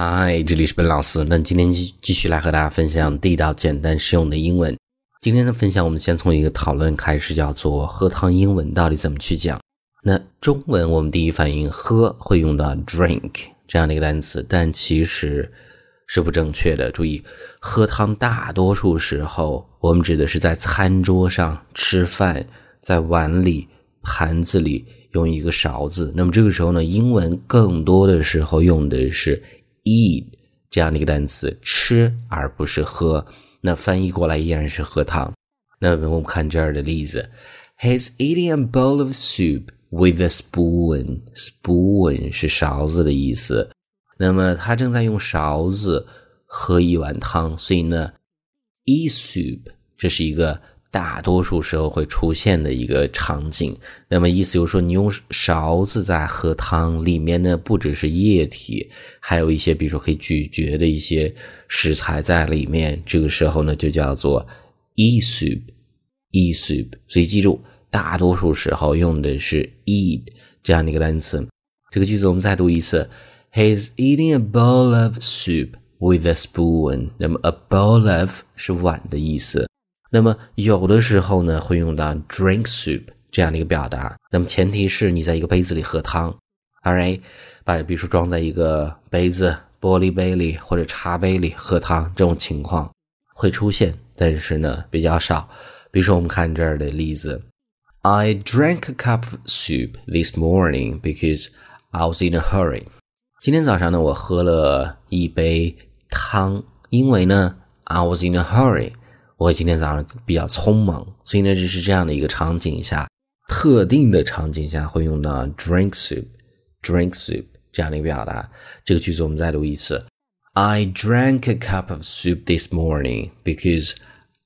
嗨，这里是本老师。那今天继继续来和大家分享地道、简单、实用的英文。今天的分享，我们先从一个讨论开始，叫做喝汤英文到底怎么去讲。那中文我们第一反应喝会用到 drink 这样的一个单词，但其实是不正确的。注意，喝汤大多数时候我们指的是在餐桌上吃饭，在碗里、盘子里用一个勺子。那么这个时候呢，英文更多的时候用的是。Eat 这样的一个单词，吃而不是喝。那翻译过来依然是喝汤。那我们看这儿的例子：He's eating a bowl of soup with a spoon. Spoon 是勺子的意思。那么他正在用勺子喝一碗汤，所以呢，eat soup 这是一个。大多数时候会出现的一个场景，那么意思就是说，你用勺子在喝汤，里面呢不只是液体，还有一些比如说可以咀嚼的一些食材在里面。这个时候呢就叫做 e soup e soup。所以记住，大多数时候用的是 eat 这样的一个单词。这个句子我们再读一次：He's eating a bowl of soup with a spoon。那么 a bowl of 是碗的意思。那么有的时候呢，会用到 drink soup 这样的一个表达。那么前提是你在一个杯子里喝汤，all right？把比如说装在一个杯子、玻璃杯里或者茶杯里喝汤，这种情况会出现，但是呢比较少。比如说我们看这儿的例子：I drank a cup of soup this morning because I was in a hurry。今天早上呢，我喝了一杯汤，因为呢，I was in a hurry。我今天早上比较匆忙，所以呢，就是这样的一个场景下，特定的场景下会用到 drink soup，drink soup 这样的一个表达。这个句子我们再读一次：I drank a cup of soup this morning because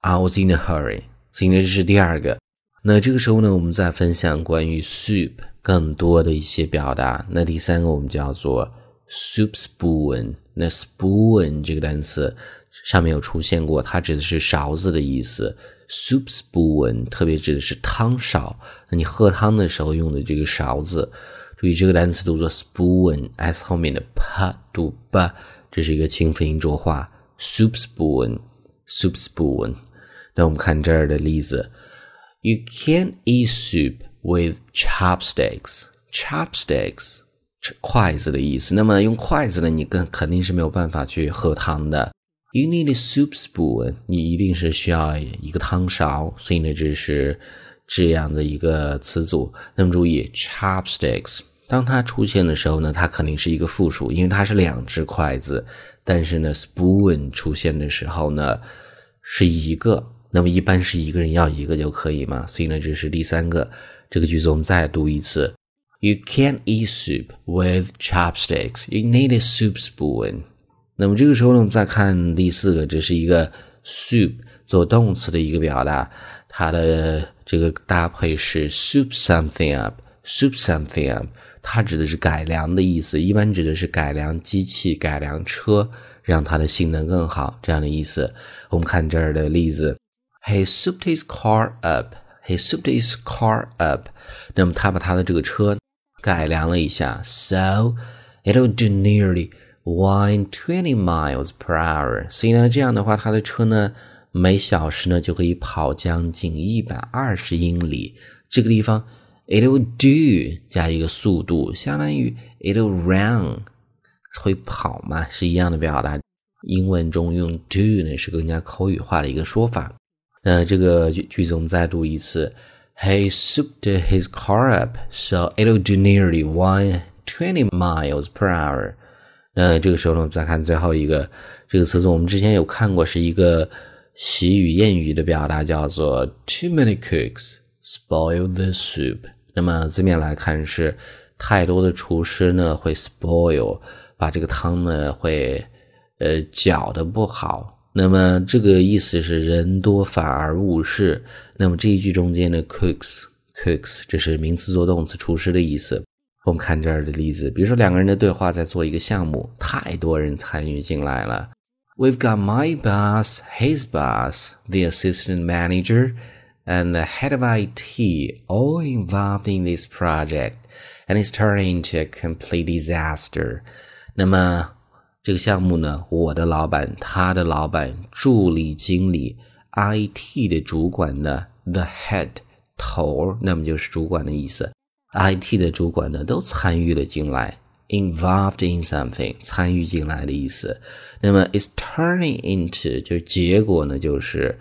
I was in a hurry。所以呢，这是第二个。那这个时候呢，我们再分享关于 soup 更多的一些表达。那第三个我们叫做 soup spoon。那 spoon 这个单词。上面有出现过，它指的是勺子的意思，soup spoon，特别指的是汤勺。那你喝汤的时候用的这个勺子，注意这个单词读作 spoon，s 后面的 p 读 b，这是一个清辅音浊化，soup spoon，soup spoon。那我们看这儿的例子，You can't eat soup with chopsticks，chopsticks，筷子的意思。那么用筷子呢，你更肯定是没有办法去喝汤的。You need a soup spoon，你一定是需要一个汤勺，所以呢，这是这样的一个词组。那么注意，chopsticks，当它出现的时候呢，它肯定是一个复数，因为它是两只筷子。但是呢，spoon 出现的时候呢，是一个。那么一般是一个人要一个就可以嘛？所以呢，这是第三个。这个句子我们再读一次：You can't eat soup with chopsticks. You need a soup spoon. 那么这个时候呢，我们再看第四个，这是一个 soup 做动词的一个表达，它的这个搭配是 soup something up，soup something up，它指的是改良的意思，一般指的是改良机器、改良车，让它的性能更好这样的意思。我们看这儿的例子，He souped his car up，He souped his car up，那么他把他的这个车改良了一下，so it'll do nearly。One twenty miles per hour，所以呢，这样的话，它的车呢，每小时呢就可以跑将近一百二十英里。这个地方，it will do 加一个速度，相当于 it will run，会跑嘛，是一样的表达。英文中用 do 呢是更加口语化的一个说法。那这个句句子我们再读一次：He souped his car up, so it will do nearly one twenty miles per hour. 那这个时候呢，我们再看最后一个这个词组，我们之前有看过，是一个习语谚语的表达，叫做 “Too many cooks spoil the soup”。那么字面来看是太多的厨师呢会 spoil，把这个汤呢会呃搅的不好。那么这个意思是人多反而误事。那么这一句中间的 cooks cooks 这是名词做动词，厨师的意思。我们看这儿的例子，比如说两个人的对话在做一个项目，太多人参与进来了。We've got my boss, his boss, the assistant manager, and the head of IT all involved in this project, and it's turning into a complete disaster. 那么这个项目呢，我的老板、他的老板、助理经理、IT 的主管呢，the head 头，那么就是主管的意思。IT 的主管呢，都参与了进来，involved in something，参与进来的意思。那么 is turning into 就是结果呢，就是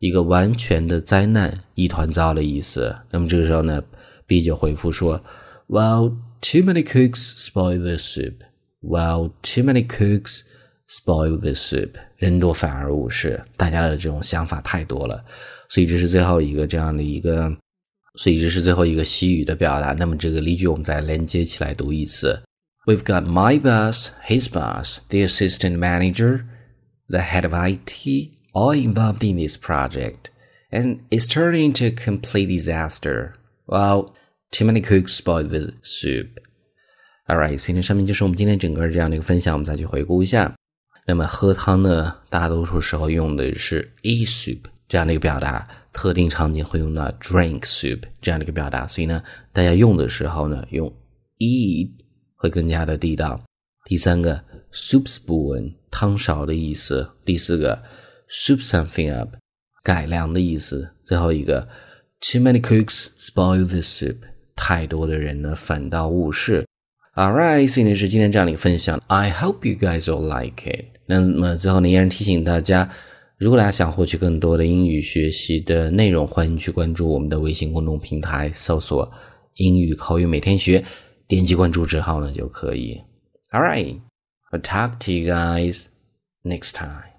一个完全的灾难，一团糟的意思。那么这个时候呢，B 就回复说，Well, too many cooks spoil the soup. Well, too many cooks spoil the soup. 人多反而误事，大家的这种想法太多了。所以这是最后一个这样的一个，所以这是最后一个西语的表达。那么这个例句我们再连接起来读一次。We've got my boss, his boss, the assistant manager, the head of IT, all involved in this project, and it's turning into a complete disaster. Well, too many cooks spoil the soup. Alright，所以呢，上面就是我们今天整个这样的一个分享，我们再去回顾一下。那么喝汤呢，大多数时候用的是 eat soup 这样的一个表达， 特定场景会用到 drink soup 这样的一个表达。所以呢，大家用的时候呢，用 eat 会更加的地道。第三个 soup spoon 汤勺的意思。第四个 soup something up 改良的意思。最后一个 too many cooks spoil the soup 太多的人呢反倒误事。Alright，所以呢是今天这样的一个分享。I hope you guys will like it。那么最后呢，依然提醒大家，如果大家想获取更多的英语学习的内容，欢迎去关注我们的微信公众平台，搜索“英语口语每天学”，点击关注之后呢就可以。All right, I'll talk to you guys next time.